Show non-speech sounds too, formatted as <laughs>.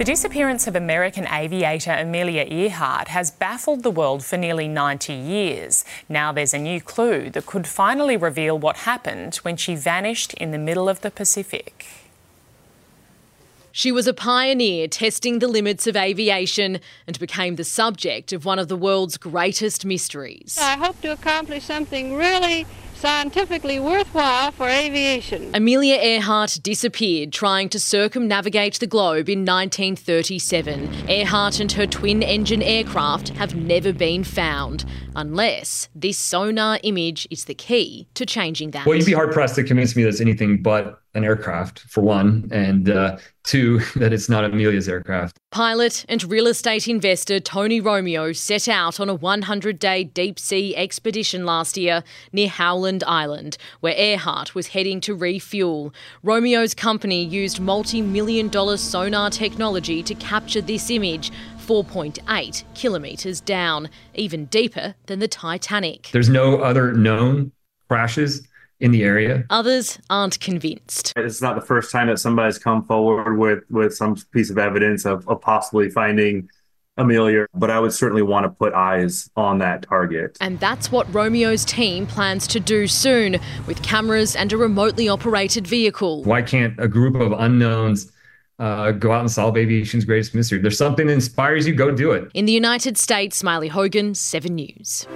The disappearance of American aviator Amelia Earhart has baffled the world for nearly 90 years. Now there's a new clue that could finally reveal what happened when she vanished in the middle of the Pacific. She was a pioneer testing the limits of aviation and became the subject of one of the world's greatest mysteries. I hope to accomplish something really scientifically worthwhile for aviation. Amelia Earhart disappeared trying to circumnavigate the globe in 1937. Earhart and her twin engine aircraft have never been found, unless this sonar image is the key to changing that. Well, you'd be hard pressed to convince me that's anything but an aircraft, for one, and uh, two, <laughs> that it's not Amelia's aircraft. Pilot and real estate investor Tony Romeo set out on a 100 day deep sea expedition last year near Howland Island, where Earhart was heading to refuel. Romeo's company used multi million dollar sonar technology to capture this image. 4.8 kilometres down, even deeper than the Titanic. There's no other known crashes in the area. Others aren't convinced. It's not the first time that somebody's come forward with with some piece of evidence of, of possibly finding Amelia, but I would certainly want to put eyes on that target. And that's what Romeo's team plans to do soon with cameras and a remotely operated vehicle. Why can't a group of unknowns? Uh, go out and solve aviation's greatest mystery. There's something that inspires you, go do it. In the United States, Smiley Hogan, 7 News.